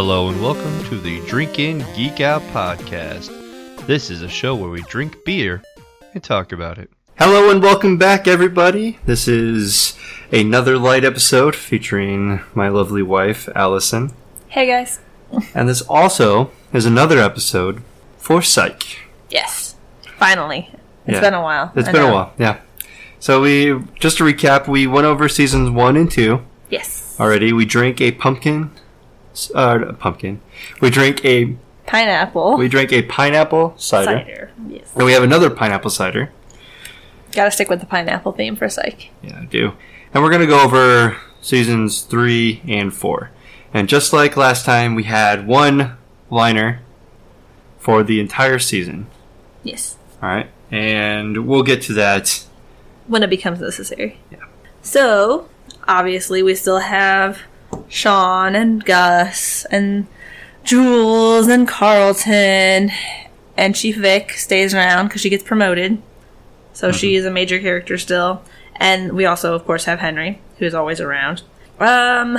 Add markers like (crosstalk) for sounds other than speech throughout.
Hello and welcome to the Drink In Geek Out podcast. This is a show where we drink beer and talk about it. Hello and welcome back, everybody. This is another light episode featuring my lovely wife, Allison. Hey guys. And this also is another episode for Psych. Yes. Finally. It's Yeah. been a while. It's I been a while, yeah. So we just to recap, we went over seasons one and two Yes. already. We drank a pumpkin, uh, pumpkin. We drank a Pineapple. we drank a pineapple cider, cider. Yes. and we have another pineapple cider. Gotta stick with the pineapple theme for a psych. Yeah, I do. And we're going to go over seasons three and four. And just like last time, we had one liner for the entire season. Yes. All right. And we'll get to that. When it becomes necessary. Yeah. So, obviously, we still have Sean and Gus and Jules and Carlton. And Chief Vic stays around because she gets promoted. So she is a major character still. And we also, of course, have Henry, who is always around. Um,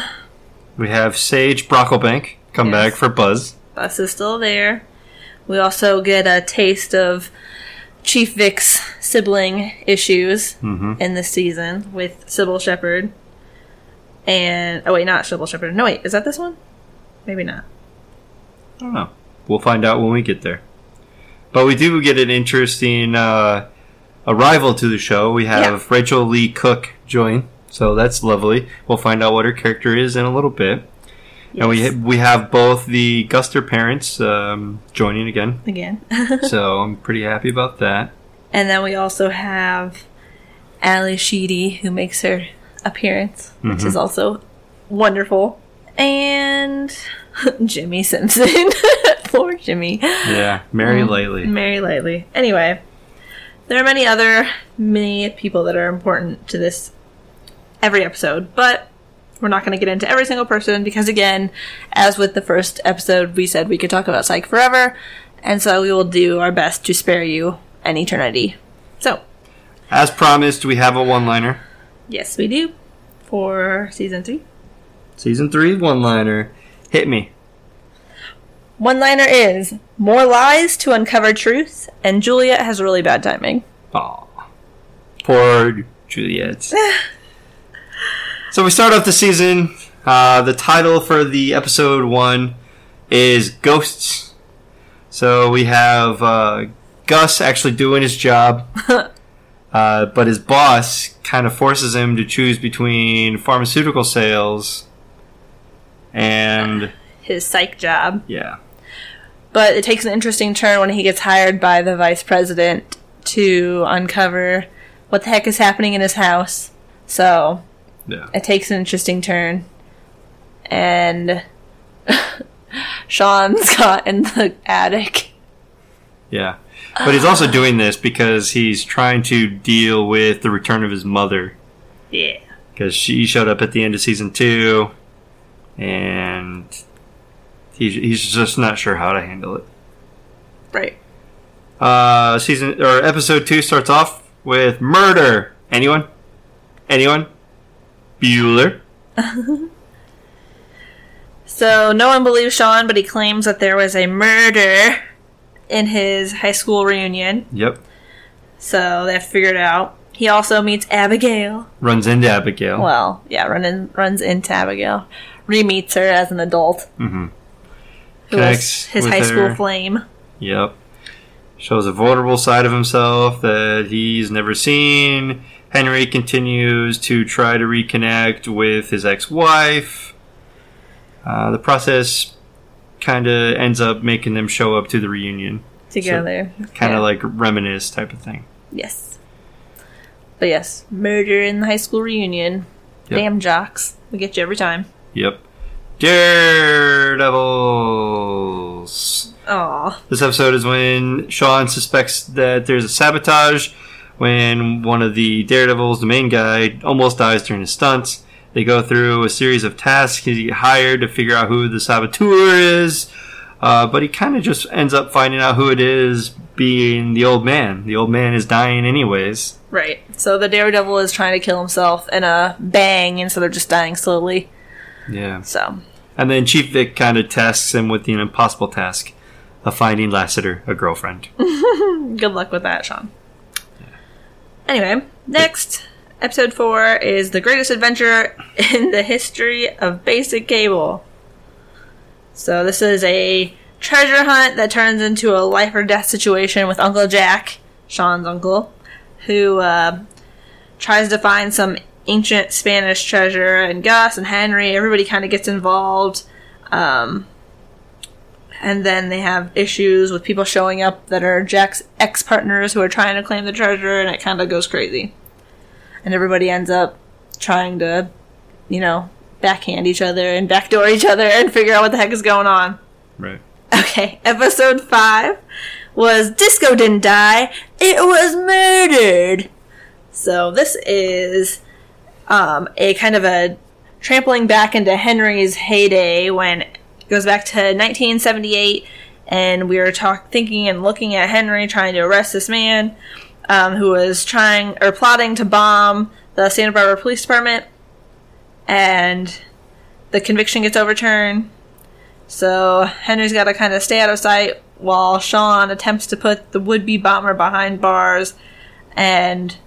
We have Sage Brocklebank come Yes. back for Buzz. Buzz is still there. We also get a taste of Chief Vic's sibling issues Mhm. in this season with Cybill Shepherd. And oh wait, not Cybill Shepherd. No wait, is that this one? Maybe not. I don't know. We'll find out when we get there. But we do get an interesting uh, arrival to the show. We have Rachel Leigh Cook join, so that's lovely. We'll find out what her character is in a little bit. And we Yes. we have both the Guster parents um, joining again, again. (laughs) so I'm pretty happy about that. and then we also have Ally Sheedy who makes her appearance, which Mhm. is also wonderful. And (laughs) Jimmi Simpson. (laughs) Poor Jimmy. Yeah, Mary Mm. Lately. Very lightly. Anyway, there are many other many people that are important to this every episode, but we're not going to get into every single person because, again, as with the first episode, we said we could talk about Psych forever, and so we will do our best to spare you an eternity. So, As promised, we have a one-liner. Yes, we do for season three. Season three one-liner. Hit me. One liner is more lies to uncover truth, and Juliet has really bad timing. Aw. Poor Juliet. (sighs) so we start off the season. Uh, the title for the episode one is Ghosts. So we have uh, Gus actually doing his job, (laughs) uh, but his boss kind of forces him to choose between pharmaceutical sales and His psych job. yeah, But it takes an interesting turn when he gets hired by the vice president to uncover what the heck is happening in his house. So yeah. it takes an interesting turn. And (laughs) Sean's (laughs) got in the attic. Yeah. But he's also doing this because he's trying to deal with the return of his mother. Yeah. Because she showed up at the end of season two, and he's, he's just not sure how to handle it. Right. Uh, season or episode two starts off with murder. Anyone? Anyone? Bueller. (laughs) So no one believes Sean, but he claims that there was a murder in his high school reunion. Yep. So they have to figure it out. He also meets Abigail. Runs into Abigail. Well, yeah, run in, runs into Abigail. Re-meets her as an adult. mm-hmm. Who was his high school flame. Yep. Shows a vulnerable side of himself that he's never seen. Henry continues to try to reconnect with his ex wife. Uh, the process kind of ends up making them show up to the reunion. Together. Kind of Yeah. like reminisce type of thing. yes. But yes, murder in the high school reunion. Yep. Damn jocks, we get you every time. Yep. Daredevils. Aw, This episode is when Sean suspects that there's a sabotage when one of the Daredevils, the main guy, almost dies during his stunts. They go through a series of tasks. He hired to figure out who the saboteur is, uh, but he kind of just ends up finding out who it is, being the old man. The old man is dying anyways. right. So the Daredevil is trying to kill himself in a bang instead of just dying slowly. Yeah. So And then Chief Vic kind of tasks him with the impossible task of finding Lassiter a girlfriend. (laughs) Good luck with that, Sean. Anyway, next episode four is the greatest adventure in the history of basic cable. So this is a treasure hunt that turns into a life or death situation with Uncle Jack, Sean's uncle, who uh, tries to find some ancient Spanish treasure, and Gus and Henry, everybody kind of gets involved. Um, and then they have issues with people showing up that are Jack's ex partners who are trying to claim the treasure, and it kind of goes crazy. And everybody ends up trying to, you know, backhand each other and backdoor each other and figure out what the heck is going on. Right. Okay, episode five was Disco Didn't Die, It Was Murdered. So this is um, a kind of a trampling back into Henry's heyday when it goes back to 1978, and we were talk- thinking and looking at Henry trying to arrest this man um, who was trying or plotting to bomb the Santa Barbara Police Department, and the conviction gets overturned. So Henry's got to kind of stay out of sight while Sean attempts to put the would-be bomber behind bars, and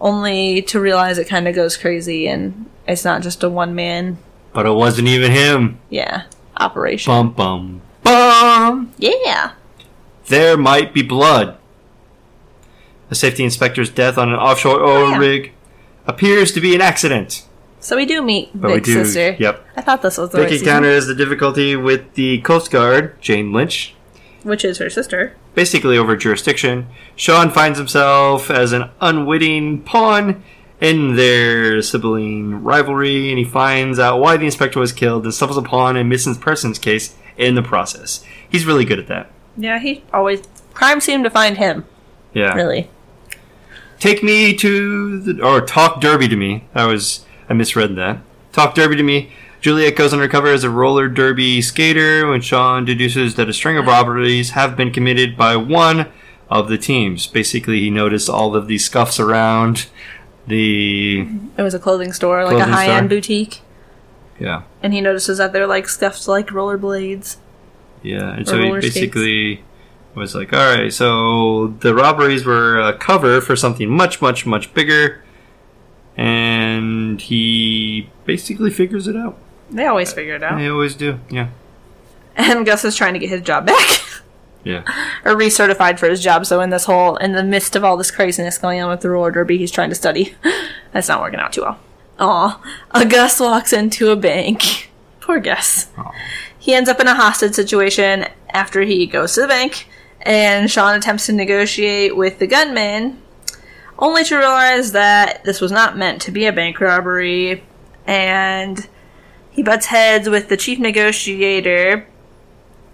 only to realize it kind of goes crazy and it's not just a one-man, But it wasn't even him. yeah, operation. Bum bum bum. Yeah. There might be blood. A safety inspector's death on an offshore oil Oh, yeah. rig appears to be an accident. So we do meet But we Vic's do. sister. Yep. I thought this was the Vic right season, encounters the difficulty with the Coast Guard, Jane Lynch, which is her sister. basically over jurisdiction. Sean finds himself as an unwitting pawn in their sibling rivalry, and he finds out why the inspector was killed and stumbles upon a missing persons case in the process. He's really good at that. Yeah, he always crime seemed to find him. Yeah. Really. Take me to the or talk derby to me. I was I misread that. Talk derby to me. Juliet goes undercover as a roller derby skater when Sean deduces that a string of robberies have been committed by one of the teams. Basically, he noticed all of these scuffs around the It was a clothing store, like Clothing a high-end boutique, yeah and he notices that they're like scuffed like rollerblades. yeah, and so he roller skates. basically was like, all right, so the robberies were a cover for something much, much, much bigger, and he basically figures it out. They always figure it out. They always do. Yeah. And Gus is trying to get his job back. Yeah. (laughs) or recertified for his job. So in this whole, in the midst of all this craziness going on with the roller derby, he's trying to study. (laughs) That's not working out too well. Aw, a Gus walks into a bank. (laughs) Poor Gus. Aw. He ends up in a hostage situation after he goes to the bank, and Sean attempts to negotiate with the gunman, only to realize that this was not meant to be a bank robbery, and he butts heads with the chief negotiator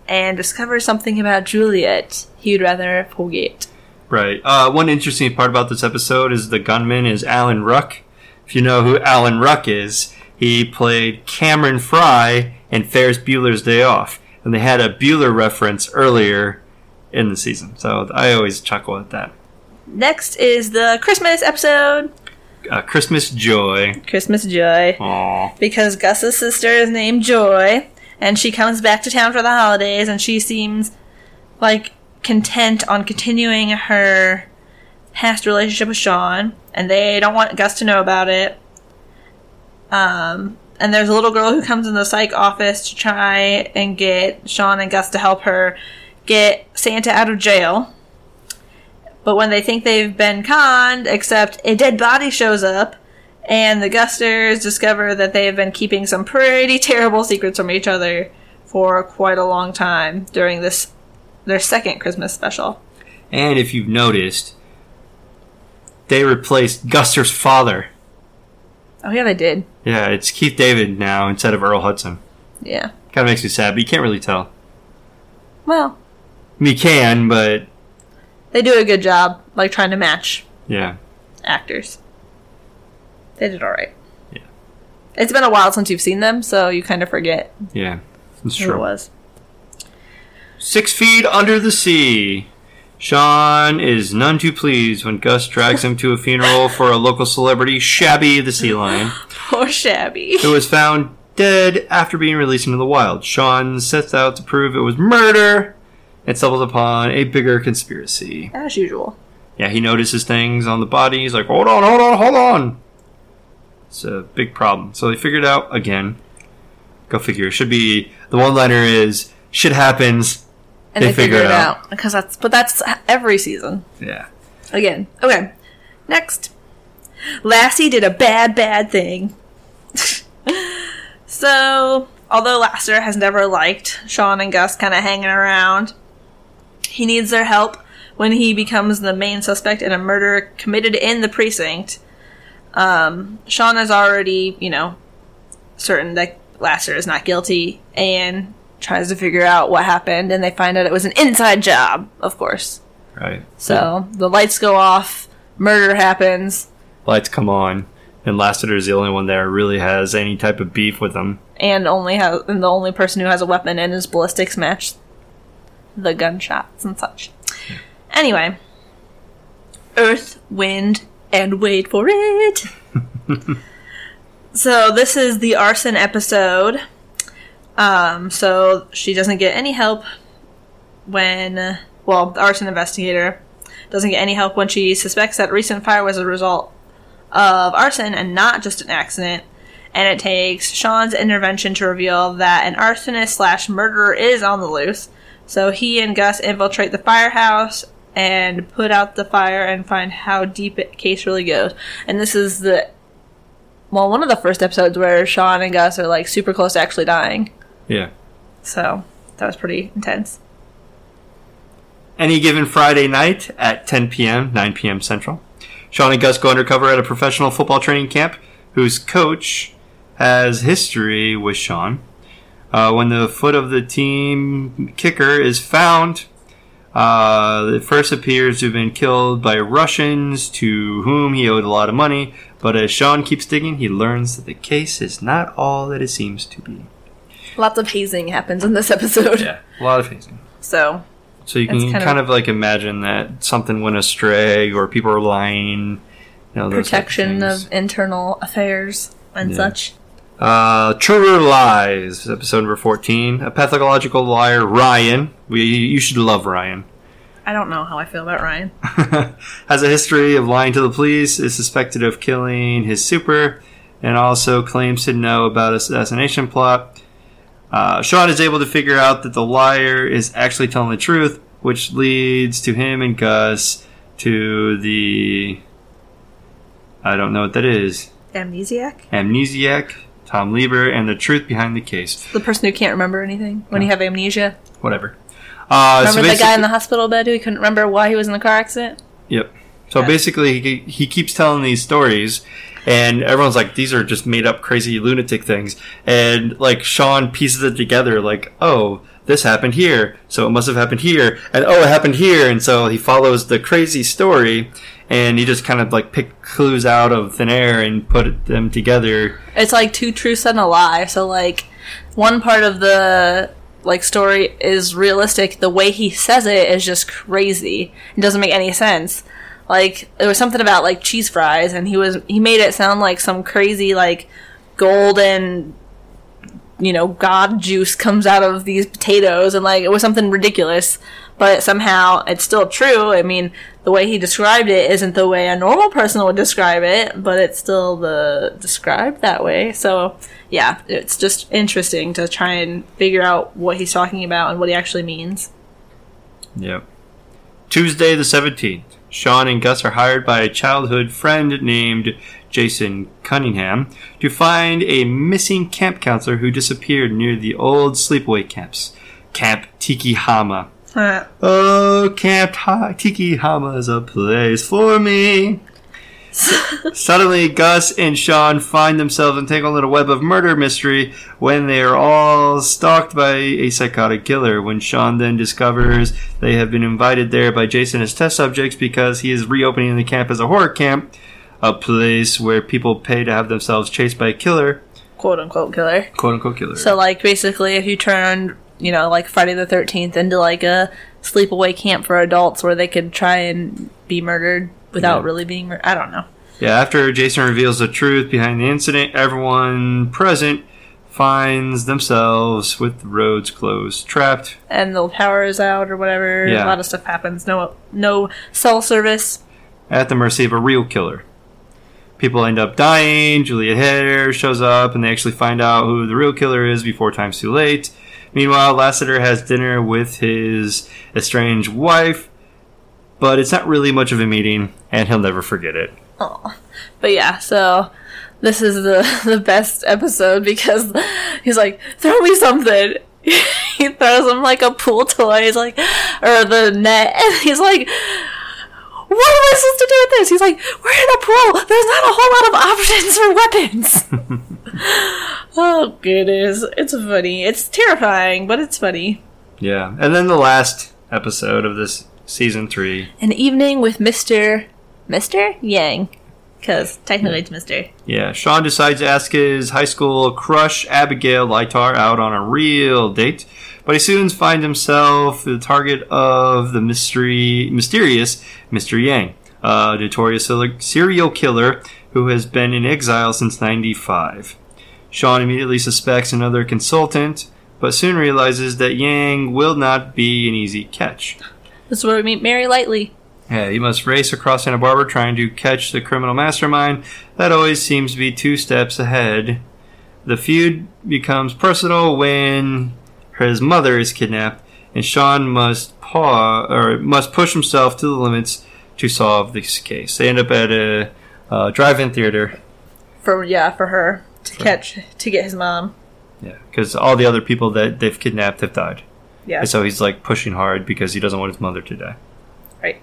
and discovers something about Juliet he'd rather forget. Right. Uh, one interesting part about this episode is the gunman is Alan Ruck. If you know who Alan Ruck is, he played Cameron Frye in Ferris Bueller's Day Off, and they had a Bueller reference earlier in the season. So I always chuckle at that. Next is the Christmas episode. Uh, Christmas Joy. Christmas Joy. Aww. Because Gus's sister is named Joy, and she comes back to town for the holidays, and she seems like content on continuing her past relationship with Sean, and they don't want Gus to know about it. Um, and there's a little girl who comes in the psych office to try and get Sean and Gus to help her get Santa out of jail. But when they think they've been conned, except a dead body shows up, and the Gusters discover that they have been keeping some pretty terrible secrets from each other for quite a long time during this their second Christmas special. And if you've noticed, they replaced Guster's father. Oh yeah, they did. Yeah, it's Keith David now instead of Earl Hudson. Yeah. Kind of makes me sad, but you can't really tell. Well, you can, but they do a good job, like trying to match yeah. actors. They did all right. Yeah. It's been a while since you've seen them, so you kind of forget Yeah, that's who true. it was. Six feet under the sea. Sean is none too pleased when Gus drags him to a funeral for a local celebrity, Shabby the sea lion, (laughs) Poor Shabby. who was found dead after being released into the wild. Sean sets out to prove it was murder and stumbles upon a bigger conspiracy. As usual. Yeah, he notices things on the body. He's like, hold on, hold on, hold on. It's a big problem. So they figured out again. Go figure. It should be the one liner is shit happens. And they, figure, it out. Because that's but that's every season. Yeah. Again. Okay. Next. Lassie did a bad, bad thing. (laughs) so, although Lassiter has never liked Sean and Gus kind of hanging around, he needs their help when he becomes the main suspect in a murder committed in the precinct. Um, Sean is already, you know, certain that Lassiter is not guilty and tries to figure out what happened, and they find out it was an inside job, of course. Right. So the lights go off, murder happens, Lights come on, and Lassiter is the only one there who really has any type of beef with them. and only has and the only person who has a weapon and his ballistics match the gunshots and such. Anyway, Earth, Wind, and wait for it. (laughs) so this is the arson episode. Um, so she doesn't get any help when, well, the arson investigator doesn't get any help when she suspects that recent fire was a result of arson and not just an accident. And it takes Sean's intervention to reveal that an arsonist slash murderer is on the loose. So he and Gus infiltrate the firehouse and put out the fire and find how deep it case really goes. And this is the well, one of the first episodes where Sean and Gus are like super close to actually dying. Yeah. So that was pretty intense. Any given Friday night at 10 p.m., 9 p.m. Central, Sean and Gus go undercover at a professional football training camp whose coach has history with Sean. Uh, when the foot of the team kicker is found, uh, it first appears to have been killed by Russians to whom he owed a lot of money. But as Sean keeps digging, he learns that the case is not all that it seems to be. Lots of hazing happens in this episode. Yeah, a lot of hazing. So So you can kind, kind of, of- like imagine that something went astray or people are lying. You know, protection things. of internal affairs and Yeah. such. Uh, Truer Lies, episode number 14. A pathological liar, Ryan. We, you should love Ryan. I don't know how I feel about Ryan. (laughs) Has a history of lying to the police, is suspected of killing his super, and also claims to know about a assassination plot. Uh, Sean is able to figure out that the liar is actually telling the truth, which leads to him and Gus to the. I don't know what that is. Amnesiac? Amnesiac, Tom Lieber, and the truth behind the case. The person who can't remember anything when you have amnesia. Whatever. Uh, so Remember the guy in the hospital bed who couldn't remember why he was in the car accident? Yep. So Yeah. basically, he, he keeps telling these stories, and everyone's like, "These are just made up, crazy lunatic things." And like Sean pieces it together, like, "Oh, this happened here, so it must have happened here, and oh, it happened here." And so he follows the crazy story, and he just kind of like pick clues out of thin air and put them together. It's like two truths and a lie. So like one part of the like story is realistic. The way he says it is just crazy. It doesn't make any sense. Like there was something about like cheese fries, and he was he made it sound like some crazy like golden you know god juice comes out of these potatoes and like it was something ridiculous but somehow it's still true i mean the way he described it isn't the way a normal person would describe it but it's still the described that way so yeah it's just interesting to try and figure out what he's talking about and what he actually means Yep. Tuesday the 17th. Sean and Gus are hired by a childhood friend named Jason Cunningham to find a missing camp counselor who disappeared near the old sleepaway camps. Camp Tiki Hama. Oh, Camp Ta- Tiki Hama is a place for me. (laughs) Suddenly, Gus and Sean find themselves entangled in a web of murder mystery when they are all stalked by a psychotic killer. When Sean then discovers they have been invited there by Jason as test subjects because he is reopening the camp as a horror camp, a place where people pay to have themselves chased by a killer, quote unquote killer quote unquote killer. So like basically if you turned, you know, like Friday the 13th into like a sleepaway camp for adults where they could try and be murdered without Yeah. really being mur- I don't know. Yeah, after Jason reveals the truth behind the incident, everyone present finds themselves with the roads closed, trapped. And the power is out or whatever. Yeah. A lot of stuff happens. No, no cell service. at the mercy of a real killer. People end up dying. Juliet Hare shows up, and they actually find out who the real killer is before time's too late. Meanwhile, Lassiter has dinner with his estranged wife, but it's not really much of a meeting, and he'll never forget it. Oh, but yeah. So this is the (laughs) the best episode because he's like, throw me something. (laughs) he throws him like a pool toy. He's like, or the net, and (laughs) he's like. What am I supposed to do with this? He's like, we're in a pool. There's not a whole lot of options for weapons. (laughs) oh goodness, it's funny. It's terrifying, but it's funny. Yeah, and then the last episode of this season three. An evening with Mister Mister Yang, because technically it's Mister. Yeah, Sean decides to ask his high school crush Abigail Lytar out on a real date, but he soon finds himself the target of the mystery, mysterious Mr. Yang, a notorious serial killer who has been in exile since '95. Sean immediately suspects another consultant, but soon realizes that Yang will not be an easy catch. This is where we meet Mary Lightly. Yeah, he must race across Santa Barbara trying to catch the criminal mastermind that always seems to be two steps ahead. The feud becomes personal when his mother is kidnapped, and Sean must paw or must push himself to the limits to solve this case. They end up at a uh, drive-in theater. For yeah, for her to catch to get his mom. Yeah, because all the other people that they've kidnapped have died, Yeah. and so he's like pushing hard because he doesn't want his mother to die. right.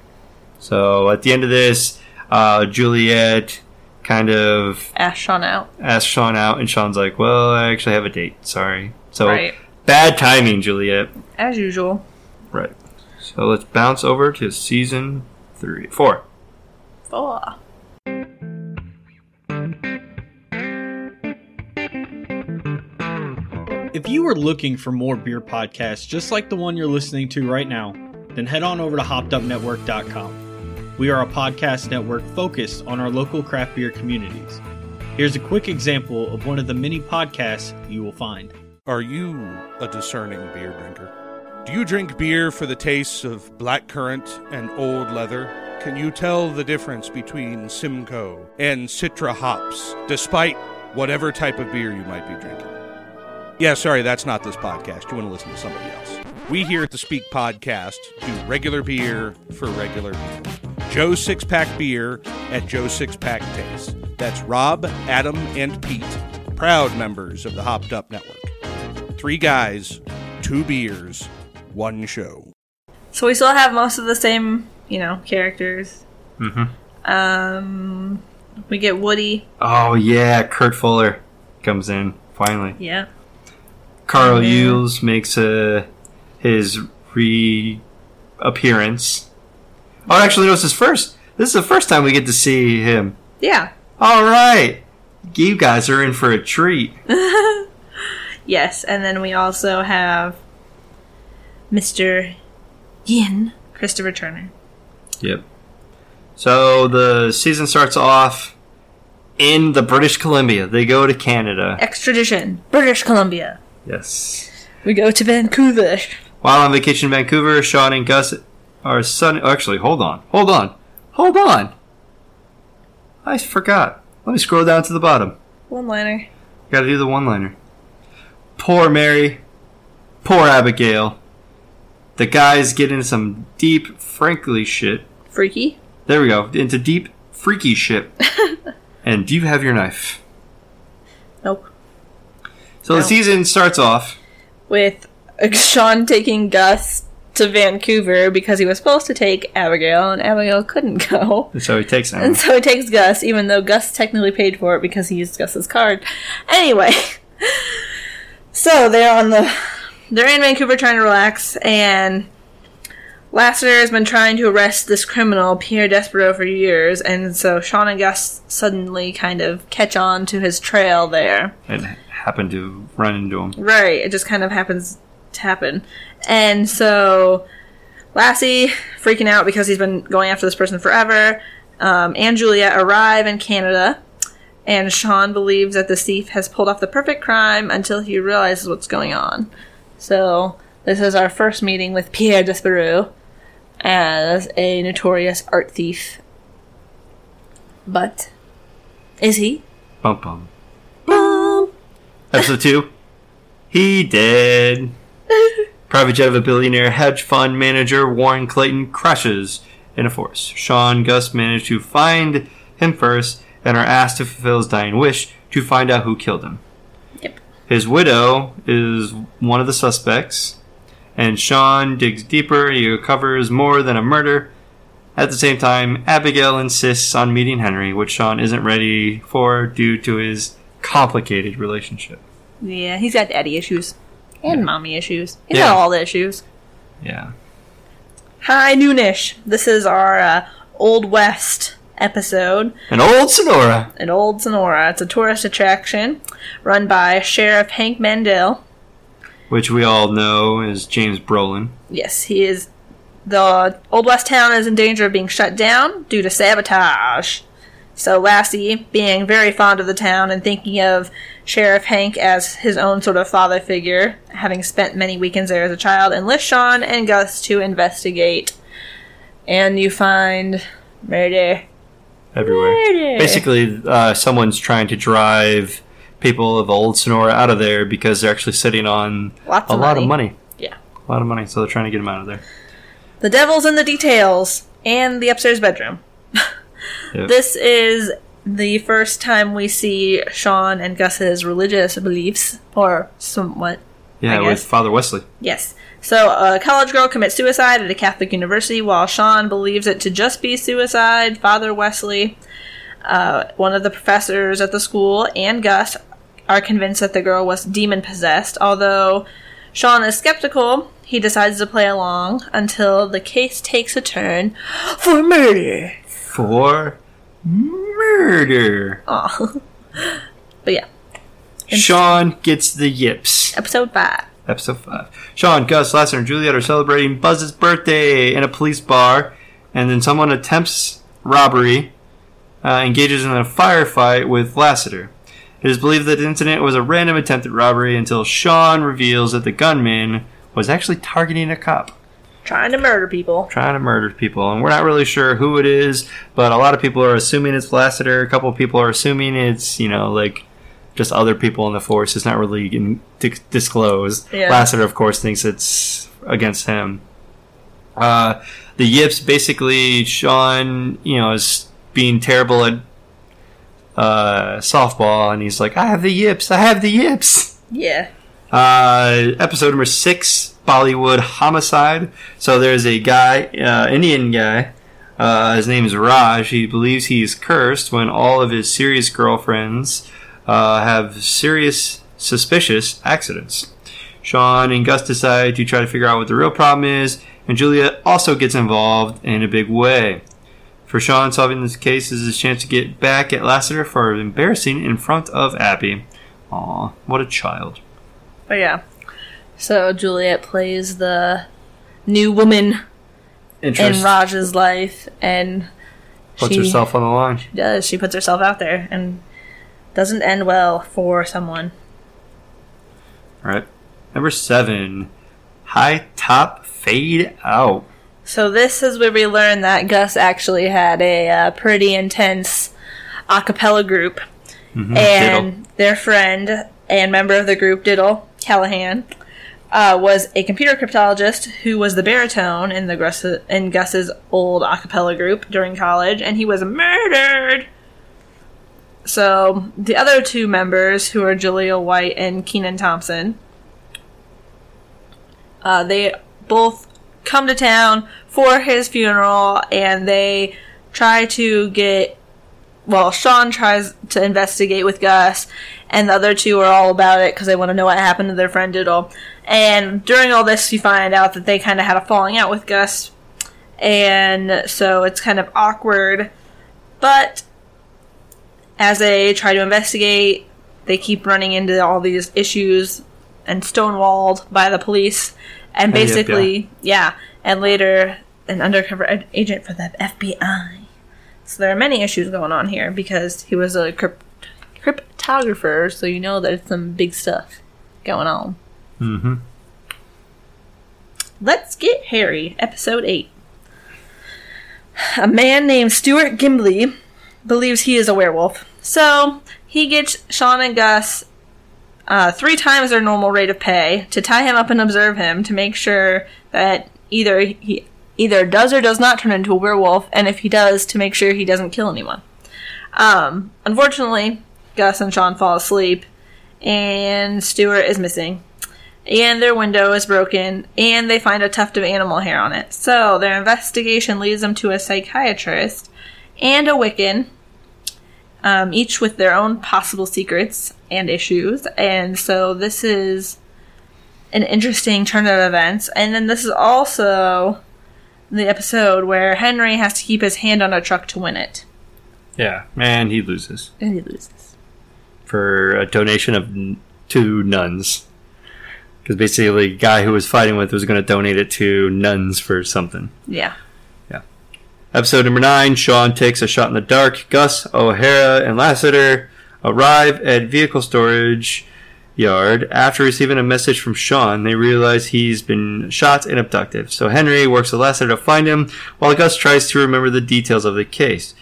So at the end of this, uh, Juliet kind of Ask Sean out. asks Sean out, and Sean's like, "Well, I actually have a date. Sorry." So Right. Bad timing, Juliet. As usual. Right. So let's bounce over to season three, four. Four. If you are looking for more beer podcasts just like the one you're listening to right now, then head on over to hoppedupnetwork.com. We are a podcast network focused on our local craft beer communities. Here's a quick example of one of the many podcasts you will find. Are you a discerning beer drinker? Do you drink beer for the tastes of black currant and old leather? Can you tell the difference between Simcoe and Citra hops, despite whatever type of beer you might be drinking? Yeah, sorry, that's not this podcast. You want to listen to somebody else. We here at the Speak Podcast do regular beer for regular people. Joe's Six Pack Beer at Joe's Six Pack Taste. That's Rob, Adam, and Pete, proud members of the Hopped Up Network. Three guys, two beers, one show. So we still have most of the same, you know, characters. Mm-hmm. Um, we get Woody. Oh yeah, Kurt Fuller comes in finally. Yeah. Carl Yeah. Elwes makes a his reappearance. Oh, actually, no, it's his first. This is the first time we get to see him. Yeah. All right, you guys are in for a treat. (laughs) Yes, and then we also have Mr. Yin, Christopher Turner. Yep. So the season starts off in the British Columbia. They go to Canada. Extradition, British Columbia. Yes. We go to Vancouver. While on vacation in Vancouver, Sean and Gus are son. Actually, hold on, hold on, hold on. I forgot. Let me scroll down to the bottom. One liner. Got to do the one-liner. Poor Mary. Poor Abigail. The guys get into some deep, frankly shit. Freaky. There we go. Into deep, freaky shit. (laughs) and do you have your knife? Nope. So the season starts off. With Sean taking Gus to Vancouver because he was supposed to take Abigail, and Abigail couldn't go. So he takes them. And so he takes Gus, even though Gus technically paid for it because he used Gus's card. Anyway, so they're on the they're in Vancouver trying to relax, and Lassiter has been trying to arrest this criminal Pierre Despereaux for years, and so Sean and Gus suddenly kind of catch on to his trail there. and happened to run into him. Right, it just kind of happens to happen. And so Lassie freaking out because he's been going after this person forever. Um, and Juliet arrive in Canada And Sean believes that the thief has pulled off the perfect crime until he realizes what's going on. So, this is our first meeting with Pierre Despereaux as a notorious art thief. But, is he? Bum bum. Bum. Episode two. He did. (laughs) Private jet of a billionaire hedge fund manager Warren Clayton crashes in a forest. Sean Gus manage to find him first and are asked to fulfill his dying wish to find out who killed him. Yep. His widow is one of the suspects, and Sean digs deeper. He uncovers more than a murder. At the same time, Abigail insists on meeting Henry, which Sean isn't ready for due to his complicated relationship. Yeah, he's got daddy issues. And mommy issues. He's Yeah. got all the issues. Yeah. Hi, Noonish. This is our uh, Old West episode An old Sonora. An Old Sonora. It's a tourist attraction run by Sheriff Hank Mandel. which we all know is James Brolin. Yes, he is. The Old West town is in danger of being shut down due to sabotage. So Lassie, being very fond of the town and thinking of Sheriff Hank as his own sort of father figure, having spent many weekends there as a child, enlists Sean and Gus to investigate. And you find murder. Everywhere. Murder. Basically, uh, someone's trying to drive people of old Sonora out of there because they're actually sitting on Lots a of lot money. of money. Yeah. A lot of money, so they're trying to get them out of there. The devil's in the details and the upstairs bedroom. (laughs) Yep. This is the first time we see Sean and Gus's religious beliefs, or somewhat. Yeah, with. Father Wesley. Yes. So, a college girl commits suicide at a Catholic university while Sean believes it to just be suicide. Father Wesley, uh, one of the professors at the school, and Gus are convinced that the girl was demon possessed, although Sean is skeptical. He decides to play along until the case takes a turn for murder. For murder. Aw. (laughs) but yeah, Sean gets the yips. episode 5. Episode 5. Sean, Gus, Lasser, and Juliet are celebrating Buzz's birthday in a police bar, and then someone attempts robbery, uh, engages in a firefight with Lassiter. It is believed that the incident was a random attempted robbery until Sean reveals that the gunman was actually targeting a cop, Trying to murder people. trying to murder people. And we're not really sure who it is, but a lot of people are assuming it's Lassiter. A couple of people are assuming it's, you know, like just other people in the force. It's not really in, di- disclosed. Yeah. Lassiter, of course, thinks it's against him. Uh, the yips basically, Sean, you know, is being terrible at uh, softball, and he's like, "I have the yips. I have the yips." Yeah. Uh, episode number six, Bollywood homicide. So there's a guy, uh, Indian guy. Uh, his name is Raj. He believes he's cursed when all of his serious girlfriends uh, have serious, suspicious accidents. Sean and Gus decide to try to figure out what the real problem is, and Julia also gets involved in a big way. For Sean, solving this case is his chance to get back at Lassiter for embarrassing in front of Abby. Aw, what a child. But yeah. So Juliet plays the new woman in Raj's life and puts she herself on the line. does. She puts herself out there and doesn't end well for someone. All right. Number seven, high top fade out. So this is where we learn that Gus actually had a uh, pretty intense a cappella group. Mhm, and their friend and member of the group, Diddle Callahan, uh, was a computer cryptologist who was the baritone in the in Gus's old a cappella group during college, and he was murdered. So the other two members, who are Jaleel White and Kenan Thompson, uh, they both come to town for his funeral, and they try to get well, Sean tries to investigate with Gus, and the other two are all about it because they want to know what happened to their friend Diddle. And during all this, you find out that they kind of had a falling out with Gus, and so it's kind of awkward. But as they try to investigate, they keep running into all these issues and stonewalled by the police. And basically, yeah. And later, an undercover ag- agent for the FBI. So there are many issues going on here because he was a crypt- cryptographer, so you know there's some big stuff going on. Mm-hmm. Let's get Hairy, episode 8. A man named Stuart Gimbley believes he is a werewolf. So he gets Sean and Gus uh, three times their normal rate of pay to tie him up and observe him to make sure that either he either does or does not turn into a werewolf, and if he does, to make sure he doesn't kill anyone. Um, unfortunately, Gus and Sean fall asleep, and Stuart is missing. And their window is broken, and they find a tuft of animal hair on it. So their investigation leads them to a psychiatrist and a Wiccan, um, each with their own possible secrets and issues. And so this is an interesting turn of events. And then this is also the episode where Henry has to keep his hand on a truck to win it. Yeah, man, he loses And he loses. for a donation of two nuns. Because basically, the guy who was fighting with was going to donate it to nuns for something. Yeah. Episode number nine Sean takes a shot in the dark. Gus, O'Hara, and Lassiter arrive at vehicle storage yard. After receiving a message from Sean, they realize he's been shot and abducted. So Henry works with Lassiter to find him, while Gus tries to remember the details of the case.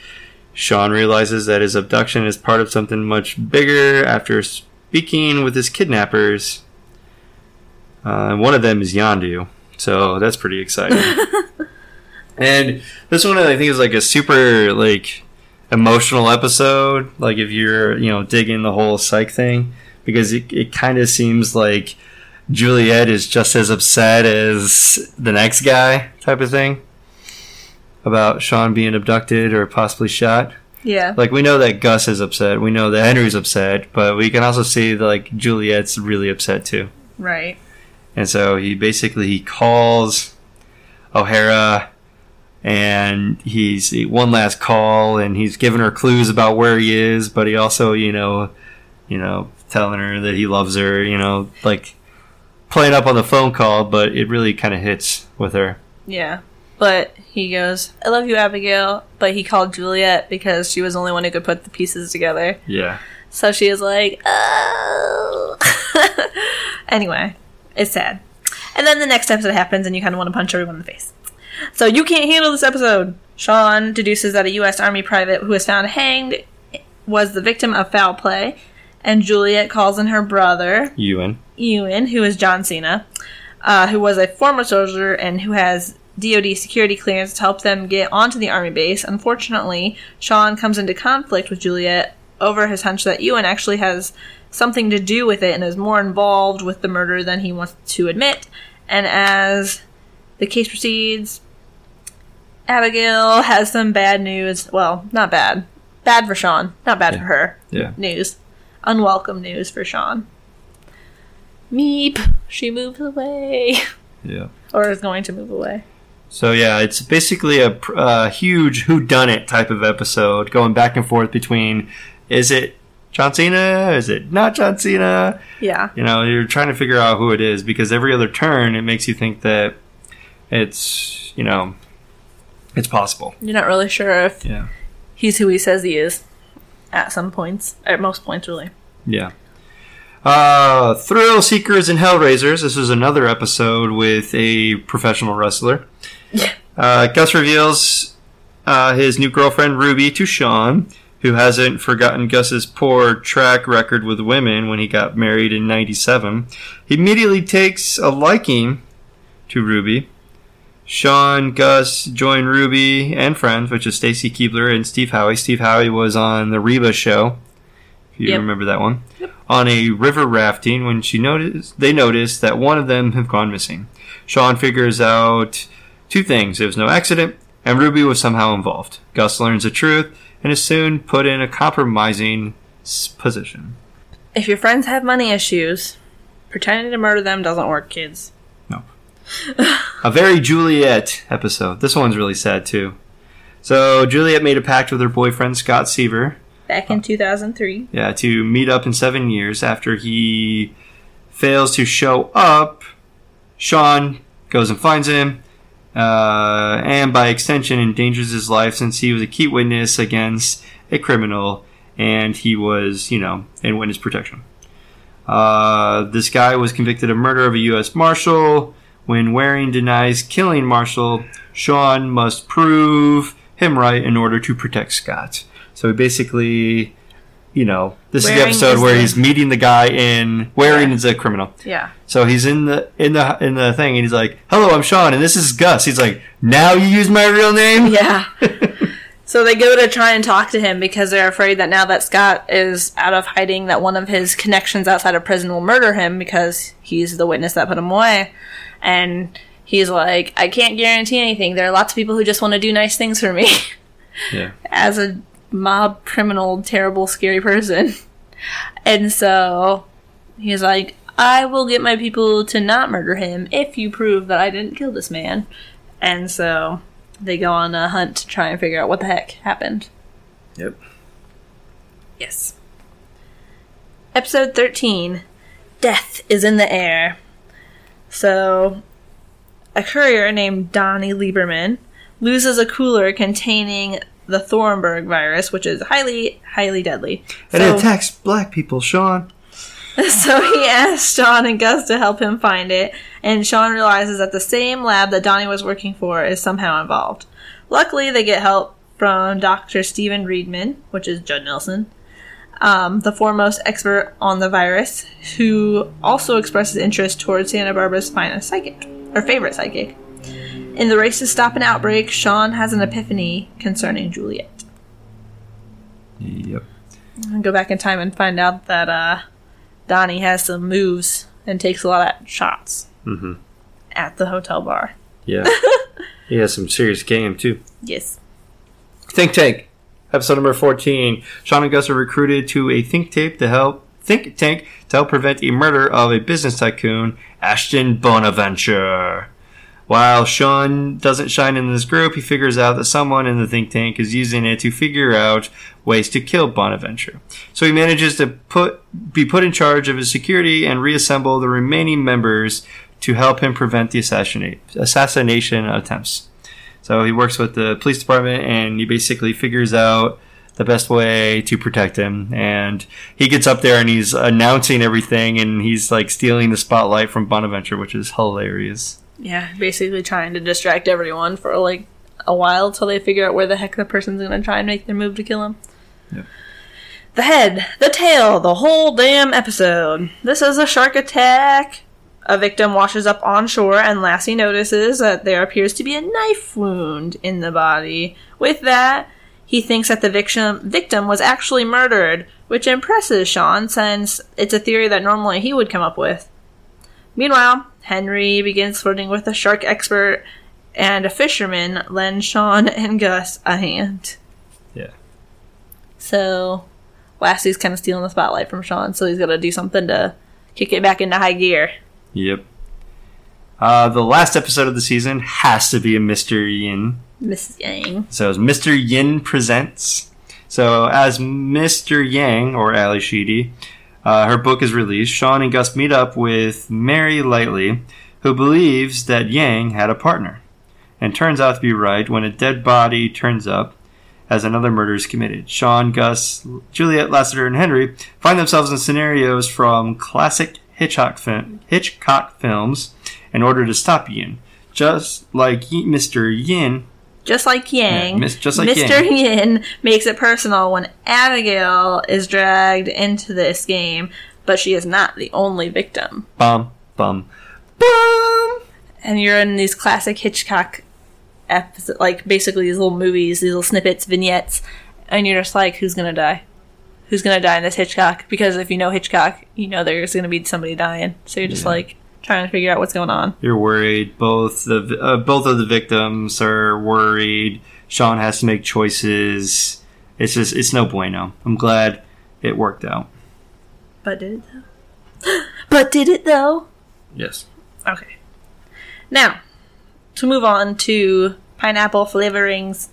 Sean realizes that his abduction is part of something much bigger after speaking with his kidnappers. Uh, one of them is Yandu. So that's pretty exciting. (laughs) And this one I think is like a super like emotional episode. Like if you're you know digging the whole psych thing, because it it kind of seems like Juliet is just as upset as the next guy type of thing about Sean being abducted or possibly shot. Yeah. Like we know that Gus is upset, we know that Henry's upset, but we can also see that like Juliet's really upset too. Right. And so he basically he calls O'Hara and he's one last call and he's giving her clues about where he is, but he also, you know, you know, telling her that he loves her, you know, like playing up on the phone call, but it really kind of hits with her. Yeah. But he goes, I love you, Abigail. But he called Juliet because she was the only one who could put the pieces together. Yeah. So she is like, oh. (laughs) anyway, it's sad. And then the next episode happens, and you kind of want to punch everyone in the face. So you can't handle this episode. Sean deduces that a U.S. Army private who was found hanged was the victim of foul play, and Juliet calls in her brother, Ewan. Ewan, who is John Cena, uh, who was a former soldier and who has DoD security clearance to help them get onto the army base. Unfortunately, Sean comes into conflict with Juliet over his hunch that Ewan actually has something to do with it and is more involved with the murder than he wants to admit. And as the case proceeds, Abigail has some bad news. Well, not bad. Bad for Sean. Not bad Yeah. for her. Yeah. News. Unwelcome news for Sean. Meep. She moves away. Yeah. or is going to move away. So yeah, it's basically a, a uh, huge who done it type of episode, going back and forth between is it John Cena, is it not John Cena? Yeah. You know, you're trying to figure out who it is because every other turn it makes you think that it's you know it's possible. You're not really sure if Yeah. he's who he says he is at some points. At most points, really. Yeah. Uh, Thrill Seekers and Hellraisers. This is another episode with a professional wrestler. Yeah. Uh, Gus reveals uh, his new girlfriend Ruby to Sean, who hasn't forgotten Gus's poor track record with women when he got married in '97. He immediately takes a liking to Ruby. Sean, Gus join Ruby and friends, which is Stacy Keibler and Steve Howey. Steve Howey was on the Reba show. If you Yep. remember that one. On a river rafting when she noticed they noticed that one of them have gone missing. Sean figures out two things. It was no accident, and Ruby was somehow involved. Gus learns the truth and is soon put in a compromising position. If your friends have money issues, pretending to murder them doesn't work, kids. (laughs) A very Juliet episode. This one's really sad too. So Juliet made a pact with her boyfriend Scott Seaver, Back in 2003. yeah, to meet up in seven years. After he fails to show up, Sean goes and finds him, uh, and by extension endangers his life since he was a key witness against a criminal and he was, you know, in witness protection. Uh, this guy was convicted of murder of a U.S. Marshal. When Waring denies killing Marshall, Shawn must prove him right in order to protect Scott. So he basically, you know, this is the episode is where the- he's meeting the guy in Waring is a criminal. Yeah. So he's in the in the in the thing, and he's like, "Hello, I'm Shawn, and this is Gus." He's like, "Now you use my real name." Yeah. (laughs) so they go to try and talk to him because they're afraid that now that Scott is out of hiding, that one of his connections outside of prison will murder him because he's the witness that put him away. And he's like, I can't guarantee anything. There are lots of people who just want to do nice things for me. (laughs) yeah. as a mob criminal, terrible, scary person. (laughs) And so he's like, I will get my people to not murder him if you prove that I didn't kill this man. And so they go on a hunt to try and figure out what the heck happened. Yep. Yes. Episode 13 Death is in the Air. So, a courier named Donnie Lieberman loses a cooler containing the Thornburg virus, which is highly, highly deadly. And So- it attacks black people, Shawn. (laughs) so he asks Shawn and Gus to help him find it, and Shawn realizes that the same lab that Donnie was working for is somehow involved. Luckily, they get help from Dr. Stephen Reedman, which is Judd Nelson, um, the foremost expert on the virus, who also expresses interest towards Santa Barbara's finest psychic, or favorite psychic. In the race to stop an outbreak, Shawn has an epiphany concerning Juliet. Yep. I'll go back in time and find out that uh, Donnie has some moves and takes a lot of shots Mm-hmm. at the hotel bar. Yeah. (laughs) he has some serious game too. Yes. Think Tank, episode number fourteen. Shawn and Gus are recruited to a think tank to help think tank to help prevent a murder of a business tycoon, Ashton Bonaventure. While Sean doesn't shine in this group, he figures out that someone in the think tank is using it to figure out ways to kill Bonaventure. So he manages to put be put in charge of his security and reassemble the remaining members to help him prevent the assassinate, assassination attempts. So he works with the police department and he basically figures out the best way to protect him. And he gets up there and he's announcing everything and he's like stealing the spotlight from Bonaventure, which is hilarious. Yeah, basically trying to distract everyone for like a while till they figure out where the heck the person's gonna try and make their move to kill him. Yep. The head, the tail, the whole damn episode. This is a shark attack. A victim washes up on shore, and Lassie notices that there appears to be a knife wound in the body. With that, he thinks that the victim victim was actually murdered, which impresses Shawn since it's a theory that normally he would come up with. Meanwhile, Henry begins flirting with a shark expert, and a fisherman lends Shawn (laughs) and Gus a hand. Yeah. So, Lassie's kind of stealing the spotlight from Shawn, so he's got to do something to kick it back into high gear. Yep. Uh, the last episode of the season has to be a Mr. Yin. Mrs. Yang. So it's Mr. Yin presents. So as Mr. Yang or Ally Sheedy, uh, her book is released. Shawn and Gus meet up with Mary Lightly, who believes that Yang had a partner, and turns out to be right when a dead body turns up as another murder is committed. Shawn, Gus, Juliet, Lassiter, and Henry find themselves in scenarios from classic Hitchcock, film, Hitchcock films in order to stop Yin. Just like Mr. Yin Just like Yang, Yeah, mis- just like Mr. Yin makes it personal when Abigail is dragged into this game, but she is not the only victim. Bum, bum, bum. and you're in these classic Hitchcock episodes, like basically these little movies, these little snippets, vignettes, and you're just like, who's gonna die? Who's gonna die in this Hitchcock? Because if you know Hitchcock, you know there's gonna be somebody dying. So you're just like trying to figure out what's going on. You're worried. Both the uh, both of the victims are worried. Shawn has to make choices. It's just it's no bueno. I'm glad it worked out. But did it though? (gasps) but did it though? Yes. Okay. Now, to move on to pineapple flavorings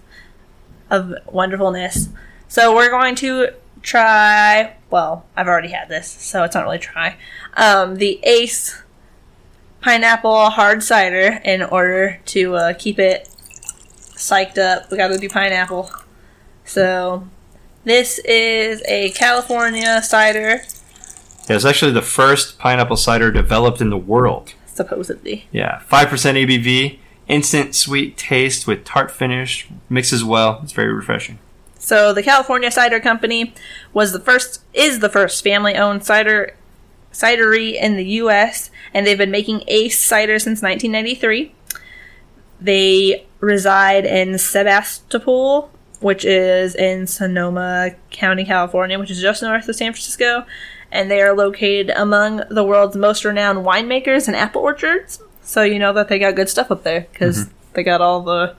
of wonderfulness. So we're going to try. Well, I've already had this, so it's not really try. Um, the Ace pineapple hard cider. In order to uh, keep it psyched up, we got to do pineapple. So This is a California cider, Yeah, it's actually the first pineapple cider developed in the world. supposedly. Yeah, 5% ABV, instant sweet taste with tart finish, mixes well. It's very refreshing. So the California Cider Company was the first is the first family-owned cider cidery in the U.S. and they've been making Ace cider since 1993. They reside in Sebastopol, which is in Sonoma County, California, which is just north of San Francisco, and they are located among the world's most renowned winemakers and apple orchards. So you know that they got good stuff up there because mm-hmm. they got all the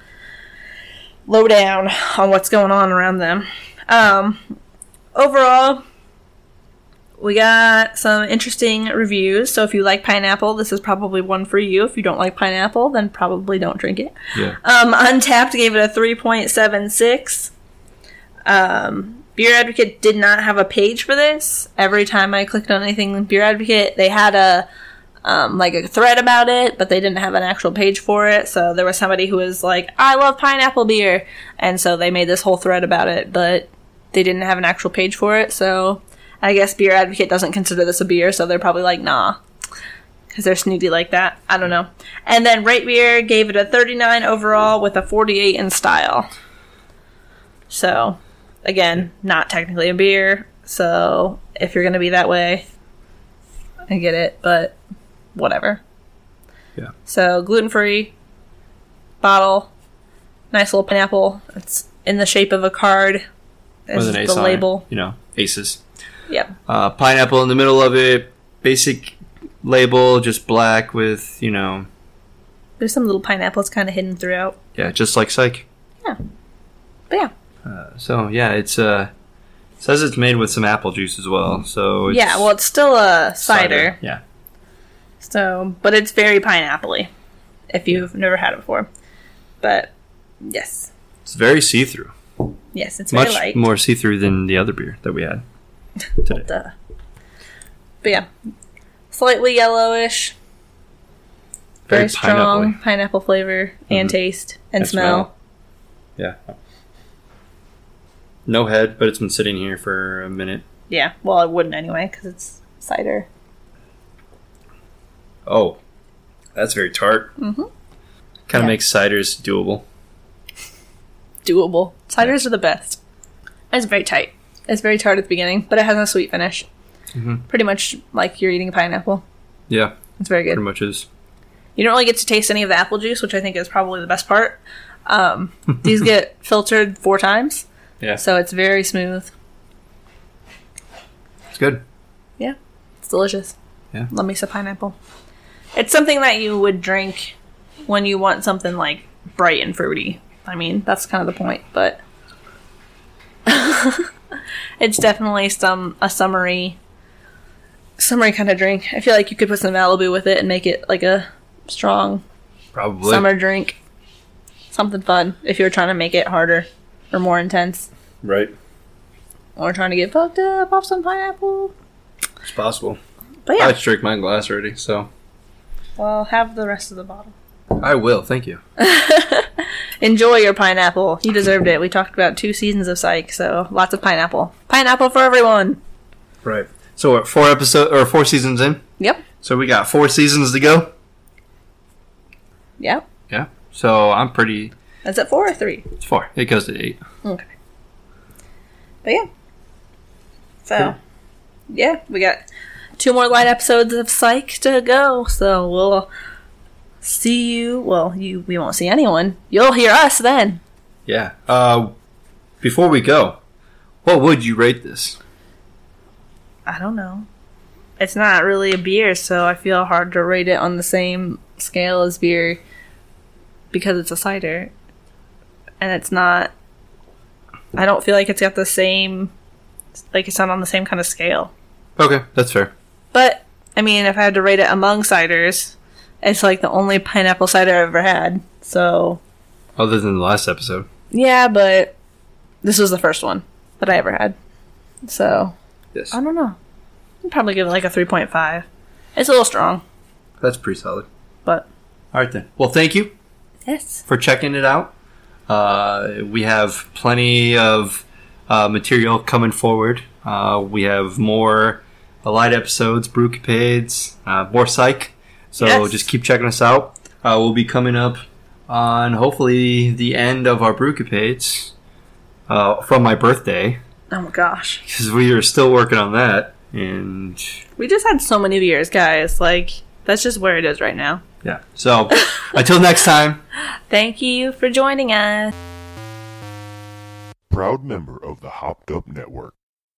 lowdown on what's going on around them. Um, overall, we got some interesting reviews. So if you like pineapple, this is probably one for you. If you don't like pineapple, then probably don't drink it. Yeah. Um, Untappd gave it a 3.76. Um, Beer Advocate did not have a page for this. Every time I clicked on anything in Beer Advocate, they had a um, like a thread about it, but they didn't have an actual page for it. So there was somebody who was like, "I love pineapple beer," and so they made this whole thread about it, but they didn't have an actual page for it. So I guess Beer Advocate doesn't consider this a beer, so they're probably like, "Nah." Because they're snooty like that. I don't know. And then Rate Beer gave it a 39 overall with a 48 in style. So, again, not technically a beer. So, if you're going to be that way, I get it, but whatever. Yeah. So, gluten free bottle, nice little pineapple. It's in the shape of a card. As With an ace the on it, label. you know, aces. Yep. Uh, pineapple in the middle of it. Basic label, just black with, you know, There's some little pineapples kind of hidden throughout. yeah, just like Psych. Yeah. But yeah. Uh, so, yeah, it's, uh, it says it's made with some apple juice as well. So, it's yeah, well, it's still a cider. Yeah. So, but it's very pineapple-y if you've never had it before. But yes, It's very see through. yes, it's very Much light. more see through than the other beer that we had (laughs) today. But yeah, slightly yellowish, very, Very strong pineapple flavor and Mhm. taste and, And smell. Yeah. No head, but it's been sitting here for a minute. Yeah, well, it wouldn't anyway because it's cider. Oh, that's very tart. Mhm. Kind of Yeah. makes ciders doable. Doable. Ciders are the best. It's very tight. It's very tart at the beginning, but it has a sweet finish. Mhm. Pretty much like you're eating a pineapple. Yeah, It's very good. pretty much is. You don't really get to taste any of the apple juice, which I think is probably the best part. Um, (laughs) these get filtered four times, Yeah, so it's very smooth. it's good. Yeah. It's delicious. Yeah. Love me some pineapple. It's something that you would drink when you want something like bright and fruity. I mean, that's kind of the point, but (laughs) it's definitely some a summery summery kind of drink. I feel like you could put some Malibu with it and make it like a strong Probably. summer drink. Something fun if you're trying to make it harder or more intense. Right. Or trying to get fucked up off some pineapple. It's possible. But I yeah, just drank my glass already, so well, have the rest of the bottle. I will. Thank you. (laughs) Enjoy your pineapple. You deserved it. We talked about two seasons of Psych, so lots of pineapple. Pineapple for everyone. Right. So we're four episodes or four seasons in. Yep. So we got four seasons to go. Yep. Yeah. So I'm pretty. Is it four or three? It's four. It goes to eight. Okay. But yeah. So, yeah, we got two more light episodes of Psych to go. So we'll see you. Well, you we won't see anyone. You'll hear us then. Yeah. Uh, before we go, what would you rate this? I don't know. It's not really a beer, so I feel hard to rate it on the same scale as beer because it's a cider. And it's not. I don't feel like it's got the same. Like, it's not on the same kind of scale. Okay, that's fair. But, I mean, if I had to rate it among ciders, it's like the only pineapple cider I've ever had. So, Other than the last episode. yeah, but this was the first one that I ever had. So, Yes. I don't know. I'd probably give it like a 3.5. It's a little strong, That's pretty solid. but All right then. Well, thank you yes. for checking it out. Uh, we have plenty of uh, material coming forward. Uh, we have more uh, light episodes, Brewcapades, uh, more Psych. So Yes. just keep checking us out. Uh, we'll be coming up on hopefully the end of our Brewcapades uh, from my birthday Oh my gosh. because we are still working on that. And We just had so many beers, guys. Like, that's just where it is right now. yeah, so (laughs) until next time. Thank you for joining us. Proud member of the Hopped Up Network.